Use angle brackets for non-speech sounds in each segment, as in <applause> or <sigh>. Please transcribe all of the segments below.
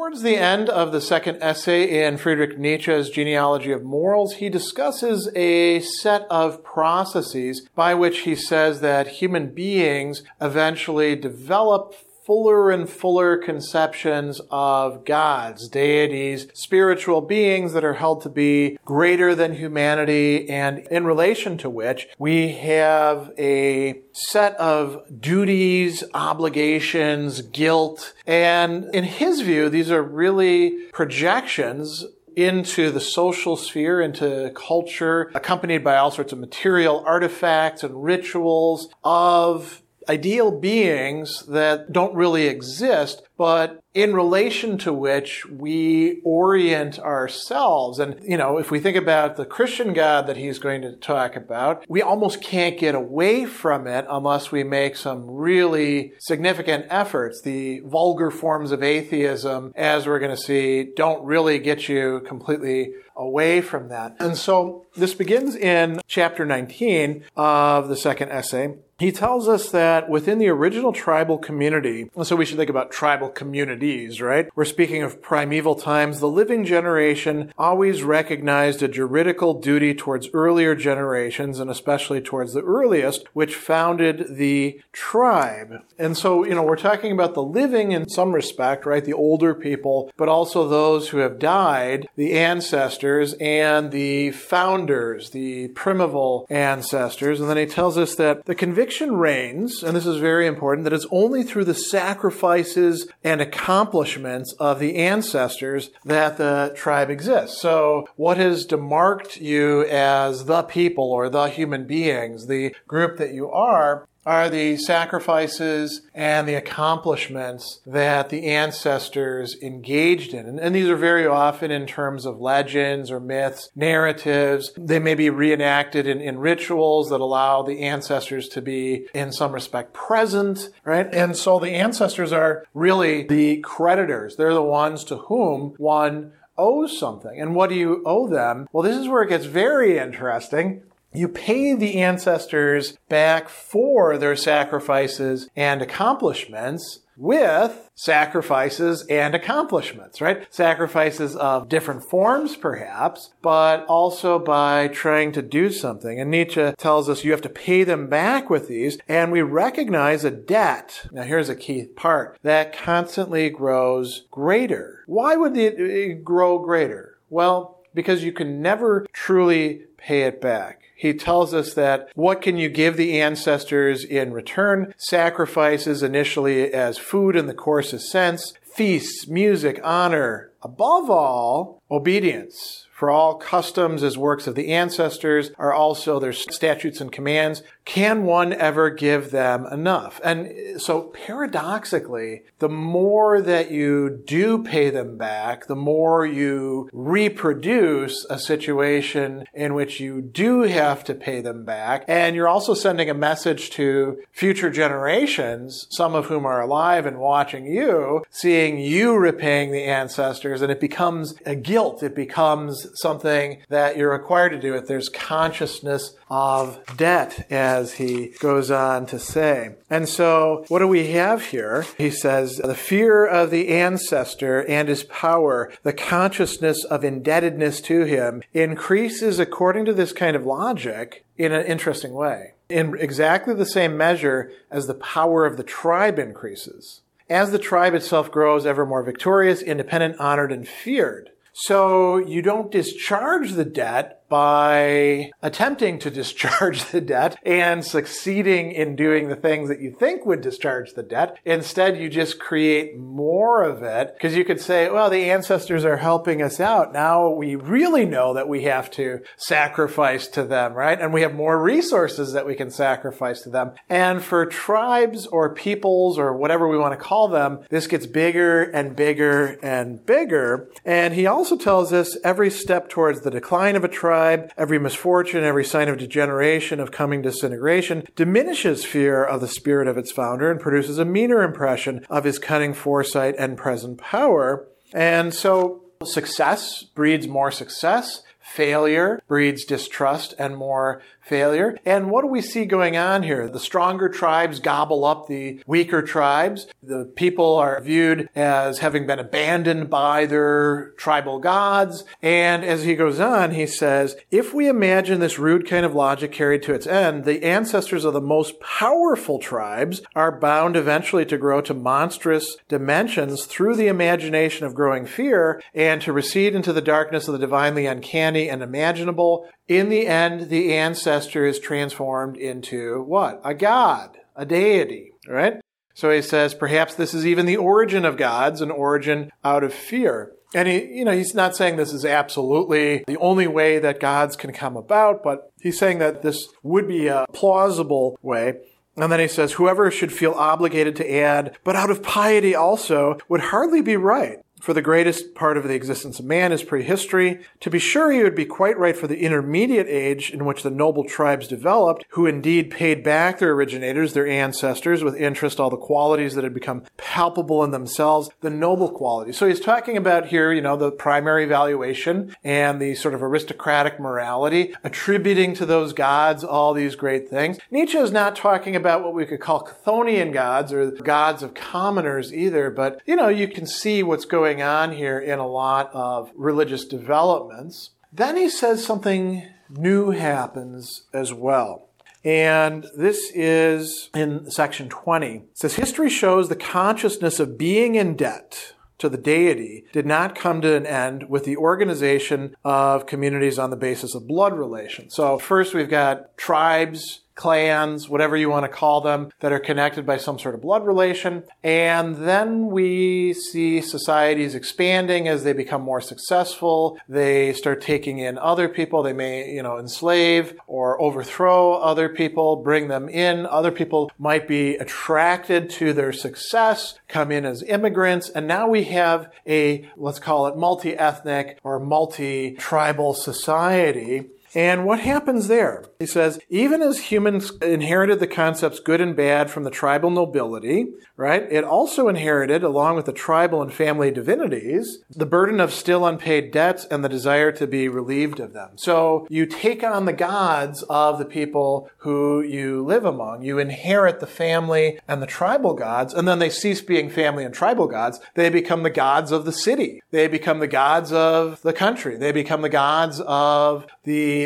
Towards the end of the second essay in Friedrich Nietzsche's Genealogy of Morals, he discusses a set of processes by which he says that human beings eventually develop fuller and fuller conceptions of gods, deities, spiritual beings that are held to be greater than humanity, and in relation to which we have a set of duties, obligations, guilt, and in his view, these are really projections into the social sphere, into culture, accompanied by all sorts of material artifacts and rituals of ideal beings that don't really exist, but in relation to which we orient ourselves. And, you know, if we think about the Christian God that he's going to talk about, we almost can't get away from it unless we make some really significant efforts. The vulgar forms of atheism, as we're going to see, don't really get you completely away from that. And so this begins in chapter 19 of the second essay. He tells us that within the original tribal community, so we should think about tribal communities, right? We're speaking of primeval times. The living generation always recognized a juridical duty towards earlier generations and especially towards the earliest, which founded the tribe. And so, you know, we're talking about the living in some respect, right? The older people, but also those who have died, the ancestors and the founders, the primeval ancestors. And then he tells us that the conviction conviction reigns, and this is very important, that it's only through the sacrifices and accomplishments of the ancestors that the tribe exists. So, what has demarked you as the people or the human beings, the group that you are, are the sacrifices and the accomplishments that the ancestors engaged in. And, and, these are very often in terms of legends or myths, narratives. They may be reenacted in, in rituals that allow the ancestors to be, in some respect, present, right? And so the ancestors are really the creditors. They're the ones to whom one owes something. And what do you owe them? Well, this is where it gets very interesting you pay the ancestors back for their sacrifices and accomplishments with sacrifices and accomplishments, right? Sacrifices of different forms, perhaps, but also by trying to do something. And Nietzsche tells us you have to pay them back with these, and we recognize a debt. Now, here's a key part that constantly grows greater. Why would it grow greater? Well, because you can never truly pay it back he tells us that what can you give the ancestors in return? Sacrifices initially as food in the coarsest sense, feasts, music, honor, above all, obedience. For all customs as works of the ancestors are also their statutes and commands. Can one ever give them enough? And so paradoxically, the more that you do pay them back, the more you reproduce a situation in which you do have to pay them back. And you're also sending a message to future generations, some of whom are alive and watching you, seeing you repaying the ancestors, and it becomes a guilt. It becomes something that you're required to do it. There's consciousness of debt, as he goes on to say. And so, what do we have here? He says, the fear of the ancestor and his power, the consciousness of indebtedness to him, increases according to this kind of logic in an interesting way. In exactly the same measure as the power of the tribe increases. As the tribe itself grows ever more victorious, independent, honored, and feared. So you don't discharge the debt by attempting to discharge the debt and succeeding in doing the things that you think would discharge the debt. Instead, you just create more of it because you could say, well, the ancestors are helping us out. Now we really know that we have to sacrifice to them, right? And we have more resources that we can sacrifice to them. And for tribes or peoples or whatever we want to call them, this gets bigger and bigger and bigger. And he also tells us every step towards the decline of a tribe every misfortune, every sign of degeneration, of coming disintegration, diminishes fear of the spirit of its founder and produces a meaner impression of his cunning foresight and present power. And so success breeds more success. Failure breeds distrust and more failure. And what do we see going on here? The stronger tribes gobble up the weaker tribes. The people are viewed as having been abandoned by their tribal gods. And as he goes on, he says, if we imagine this rude kind of logic carried to its end, the ancestors of the most powerful tribes are bound eventually to grow to monstrous dimensions through the imagination of growing fear and to recede into the darkness of the divinely uncanny and imaginable in the end, the ancestor is transformed into what? A god, a deity, right? So he says, perhaps this is even the origin of gods, an origin out of fear. And he, you know, he's not saying this is absolutely the only way that gods can come about, but he's saying that this would be a plausible way. And then he says, whoever should feel obligated to add, but out of piety also, would hardly be right for the greatest part of the existence of man is prehistory. To be sure, he would be quite right for the intermediate age in which the noble tribes developed, who indeed paid back their originators, their ancestors, with interest all the qualities that had become palpable in themselves, the noble qualities. So he's talking about here, you know, the primary valuation and the sort of aristocratic morality, attributing to those gods all these great things. Nietzsche is not talking about what we could call Chthonian gods or gods of commoners either, but, you know, you can see what's going going on here in a lot of religious developments. Then he says something new happens as well. And this is in section 20. It says, History shows the consciousness of being in debt to the deity did not come to an end with the organization of communities on the basis of blood relations. So first we've got tribes clans, whatever you want to call them, that are connected by some sort of blood relation. And then we see societies expanding as they become more successful. They start taking in other people. They may, you know, enslave or overthrow other people, bring them in. Other people might be attracted to their success, come in as immigrants. And now we have a, let's call it multi-ethnic or multi-tribal society and what happens there? He says, even as humans inherited the concepts good and bad from the tribal nobility, right? It also inherited, along with the tribal and family divinities, the burden of still unpaid debts and the desire to be relieved of them. So you take on the gods of the people who you live among. You inherit the family and the tribal gods, and then they cease being family and tribal gods. They become the gods of the city. They become the gods of the country. They become the gods of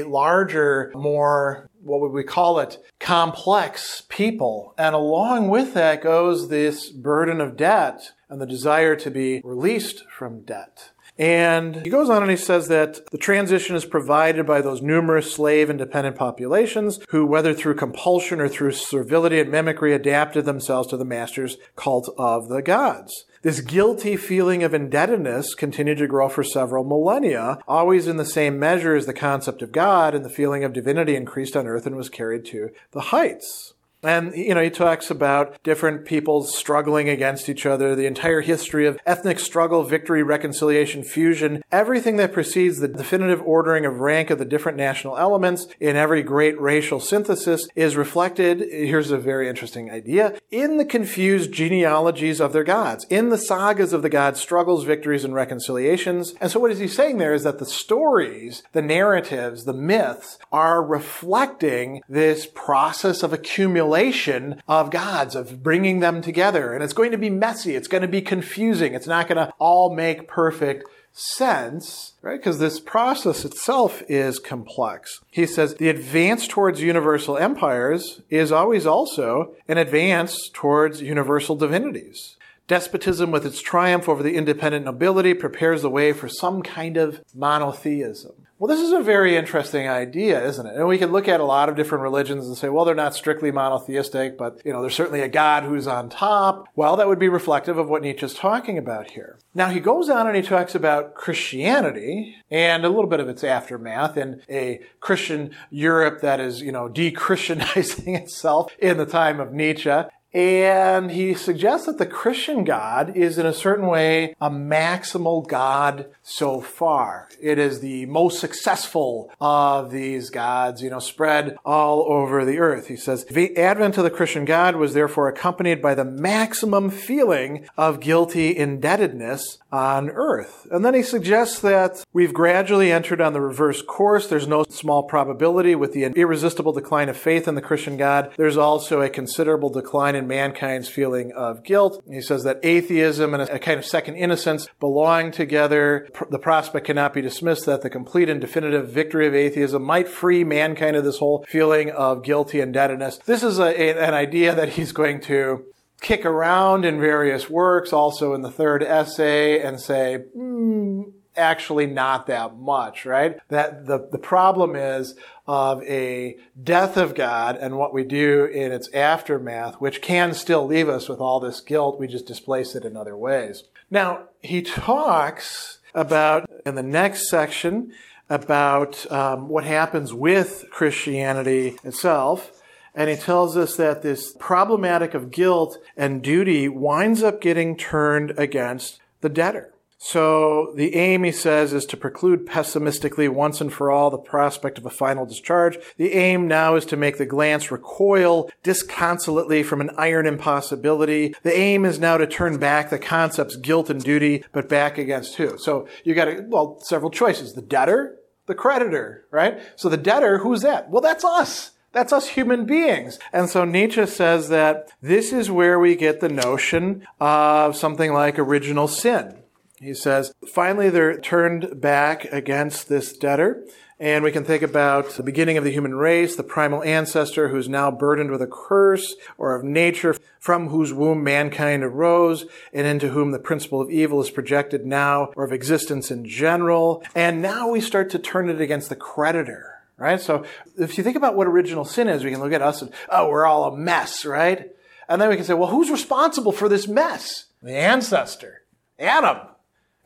larger, more, what would we call it, complex people. And along with that goes this burden of debt and the desire to be released from debt. And he goes on and he says that the transition is provided by those numerous slave and dependent populations who, whether through compulsion or through servility and mimicry, adapted themselves to the master's cult of the gods. This guilty feeling of indebtedness continued to grow for several millennia, always in the same measure as the concept of God and the feeling of divinity increased on earth and was carried to the heights. And, you know, he talks about different peoples struggling against each other, the entire history of ethnic struggle, victory, reconciliation, fusion, everything that precedes the definitive ordering of rank of the different national elements in every great racial synthesis is reflected, here's a very interesting idea, in the confused genealogies of their gods, in the sagas of the gods' struggles, victories, and reconciliations. And so what is he saying there is that the stories, the narratives, the myths are reflecting this process of accumulation revelation of gods, of bringing them together. And it's going to be messy. It's going to be confusing. It's not going to all make perfect sense, right? Because this process itself is complex. He says the advance towards universal empires is always also an advance towards universal divinities. Despotism, with its triumph over the independent nobility, prepares the way for some kind of monotheism. Well, this is a very interesting idea, isn't it? And we can look at a lot of different religions and say, well, they're not strictly monotheistic, but, you know, there's certainly a God who's on top. Well, that would be reflective of what Nietzsche's talking about here. Now, he goes on and he talks about Christianity and a little bit of its aftermath in a Christian Europe that is, you know, de-Christianizing <laughs> itself in the time of Nietzsche. And he suggests that the Christian God is in a certain way a maximal God so far. It is the most successful of these gods, you know, spread all over the earth. He says, the advent of the Christian God was therefore accompanied by the maximum feeling of guilty indebtedness on earth. And then he suggests that we've gradually entered on the reverse course. There's no small probability with the irresistible decline of faith in the Christian God. There's also a considerable decline in mankind's feeling of guilt. He says that atheism and a kind of second innocence belong together. The prospect cannot be dismissed that the complete and definitive victory of atheism might free mankind of this whole feeling of guilty indebtedness. This is a, an idea that he's going to kick around in various works, also in the third essay, and say, mm, actually not that much, right? That the, the problem is of a death of God and what we do in its aftermath, which can still leave us with all this guilt. We just displace it in other ways. Now, he talks about in the next section about um, what happens with Christianity itself. And he tells us that this problematic of guilt and duty winds up getting turned against the debtor. So the aim, he says, is to preclude pessimistically once and for all the prospect of a final discharge. The aim now is to make the glance recoil disconsolately from an iron impossibility. The aim is now to turn back the concepts guilt and duty, but back against who? So you got, well, several choices. The debtor, the creditor, right? So the debtor, who's that? Well, that's us. That's us human beings. And so Nietzsche says that this is where we get the notion of something like original sin. He says, finally, they're turned back against this debtor. And we can think about the beginning of the human race, the primal ancestor who's now burdened with a curse or of nature from whose womb mankind arose and into whom the principle of evil is projected now or of existence in general. And now we start to turn it against the creditor right? So if you think about what original sin is, we can look at us and, oh, we're all a mess, right? And then we can say, well, who's responsible for this mess? The ancestor, Adam,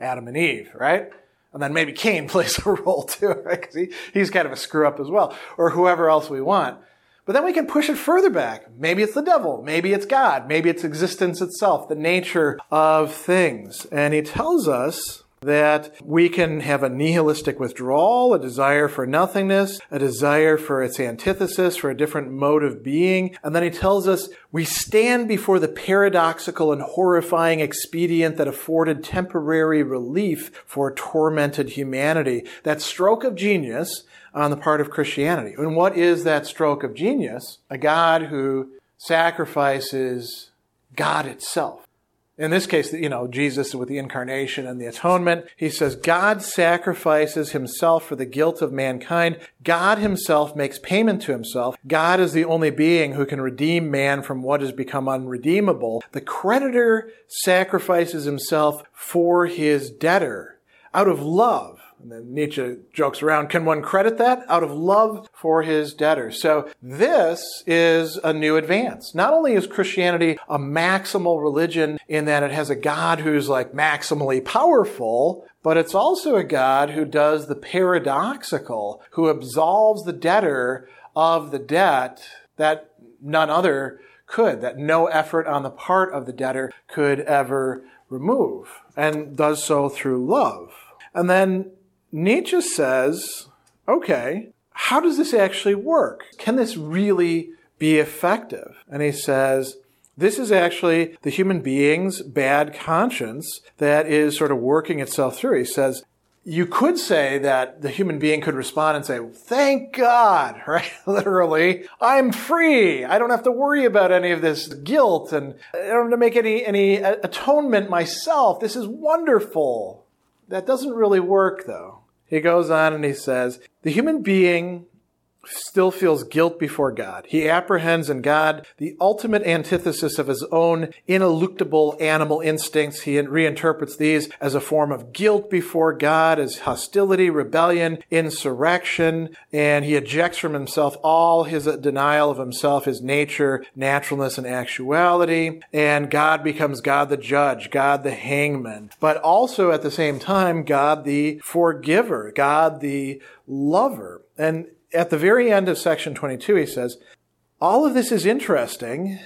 Adam and Eve, right? And then maybe Cain <laughs> plays a role too, right? Because he, he's kind of a screw up as well, or whoever else we want. But then we can push it further back. Maybe it's the devil. Maybe it's God. Maybe it's existence itself, the nature of things. And he tells us that we can have a nihilistic withdrawal, a desire for nothingness, a desire for its antithesis, for a different mode of being. And then he tells us we stand before the paradoxical and horrifying expedient that afforded temporary relief for tormented humanity. That stroke of genius on the part of Christianity. And what is that stroke of genius? A God who sacrifices God itself in this case, you know, Jesus with the incarnation and the atonement, he says, God sacrifices himself for the guilt of mankind. God himself makes payment to himself. God is the only being who can redeem man from what has become unredeemable. The creditor sacrifices himself for his debtor out of love and then Nietzsche jokes around, can one credit that? Out of love for his debtors. So this is a new advance. Not only is Christianity a maximal religion in that it has a God who's like maximally powerful, but it's also a God who does the paradoxical, who absolves the debtor of the debt that none other could, that no effort on the part of the debtor could ever remove, and does so through love. And then Nietzsche says, okay, how does this actually work? Can this really be effective? And he says, this is actually the human being's bad conscience that is sort of working itself through. He says, you could say that the human being could respond and say, thank God, <laughs> right? Literally, I'm free. I don't have to worry about any of this guilt and I don't have to make any, any atonement myself. This is wonderful. That doesn't really work though. He goes on and he says, the human being still feels guilt before God. He apprehends in God the ultimate antithesis of his own ineluctable animal instincts. He reinterprets these as a form of guilt before God, as hostility, rebellion, insurrection, and he ejects from himself all his denial of himself, his nature, naturalness, and actuality. And God becomes God the judge, God the hangman, but also at the same time, God the forgiver, God the lover. And at the very end of section 22, he says, All of this is interesting,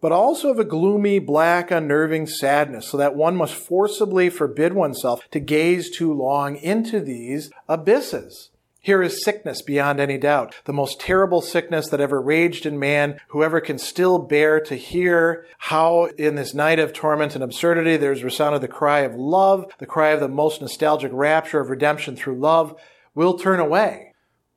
but also of a gloomy, black, unnerving sadness, so that one must forcibly forbid oneself to gaze too long into these abysses. Here is sickness beyond any doubt, the most terrible sickness that ever raged in man. Whoever can still bear to hear how in this night of torment and absurdity there's resounded the cry of love, the cry of the most nostalgic rapture of redemption through love, will turn away,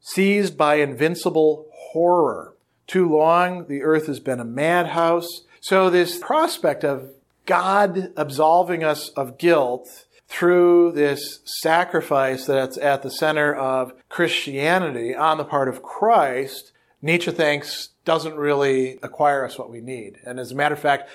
seized by invincible horror. Too long, the earth has been a madhouse. So this prospect of God absolving us of guilt through this sacrifice that's at the center of Christianity on the part of Christ, Nietzsche thinks doesn't really acquire us what we need. And as a matter of fact,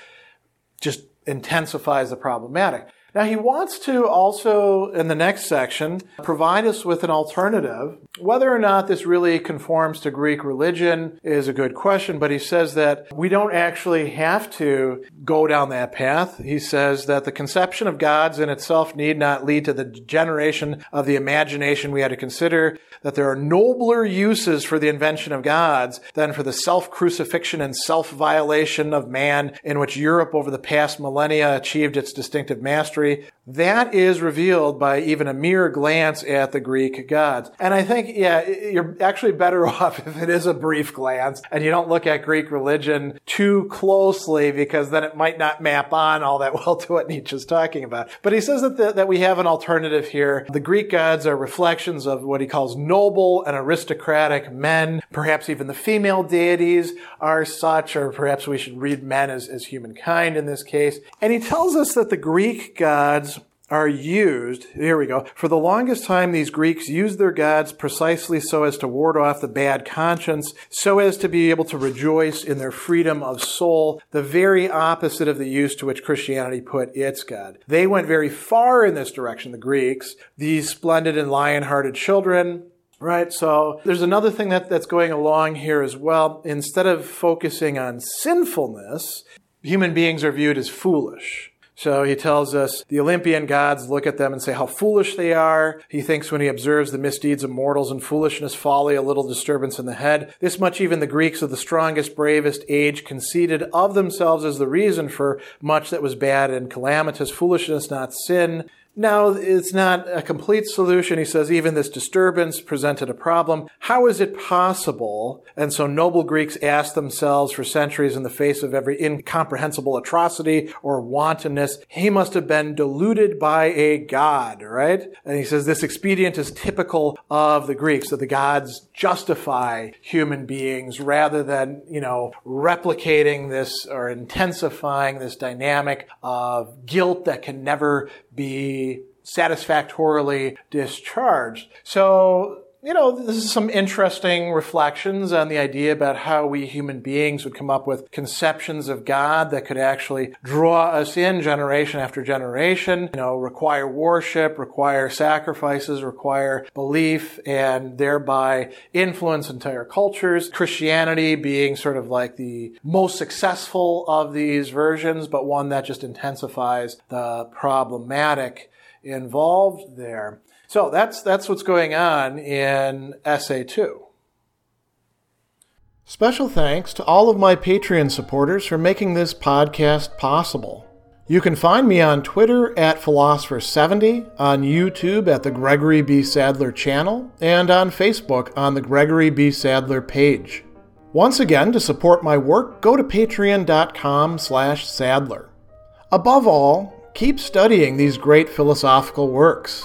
just intensifies the problematic. Now, he wants to also, in the next section, provide us with an alternative. Whether or not this really conforms to Greek religion is a good question, but he says that we don't actually have to go down that path. He says that the conception of gods in itself need not lead to the generation of the imagination we had to consider, that there are nobler uses for the invention of gods than for the self-crucifixion and self-violation of man in which Europe over the past millennia achieved its distinctive mastery that is revealed by even a mere glance at the Greek gods. And I think, yeah, you're actually better <laughs> off if it is a brief glance and you don't look at Greek religion too closely because then it might not map on all that <laughs> well to what Nietzsche's talking about. But he says that, the, that we have an alternative here. The Greek gods are reflections of what he calls noble and aristocratic men. Perhaps even the female deities are such, or perhaps we should read men as, as humankind in this case. And he tells us that the Greek gods gods are used, here we go. For the longest time, these Greeks used their gods precisely so as to ward off the bad conscience, so as to be able to rejoice in their freedom of soul, the very opposite of the use to which Christianity put its God. They went very far in this direction, the Greeks, these splendid and lion-hearted children, Right, so there's another thing that, that's going along here as well. Instead of focusing on sinfulness, human beings are viewed as foolish. So he tells us the Olympian gods look at them and say how foolish they are. He thinks when he observes the misdeeds of mortals and foolishness, folly, a little disturbance in the head. This much even the Greeks of the strongest, bravest age conceded of themselves as the reason for much that was bad and calamitous. Foolishness, not sin. Now, it's not a complete solution. He says even this disturbance presented a problem. How is it possible? And so noble Greeks asked themselves for centuries in the face of every incomprehensible atrocity or wantonness, he must have been deluded by a god, right? And he says this expedient is typical of the Greeks, that the gods justify human beings rather than, you know, replicating this or intensifying this dynamic of guilt that can never be satisfactorily discharged. So you know, this is some interesting reflections on the idea about how we human beings would come up with conceptions of God that could actually draw us in generation after generation, you know, require worship, require sacrifices, require belief, and thereby influence entire cultures. Christianity being sort of like the most successful of these versions, but one that just intensifies the problematic involved there. So that's, that's what's going on in Essay 2. Special thanks to all of my Patreon supporters for making this podcast possible. You can find me on Twitter at Philosopher70, on YouTube at the Gregory B. Sadler channel, and on Facebook on the Gregory B. Sadler page. Once again, to support my work, go to patreon.com slash sadler. Above all, keep studying these great philosophical works.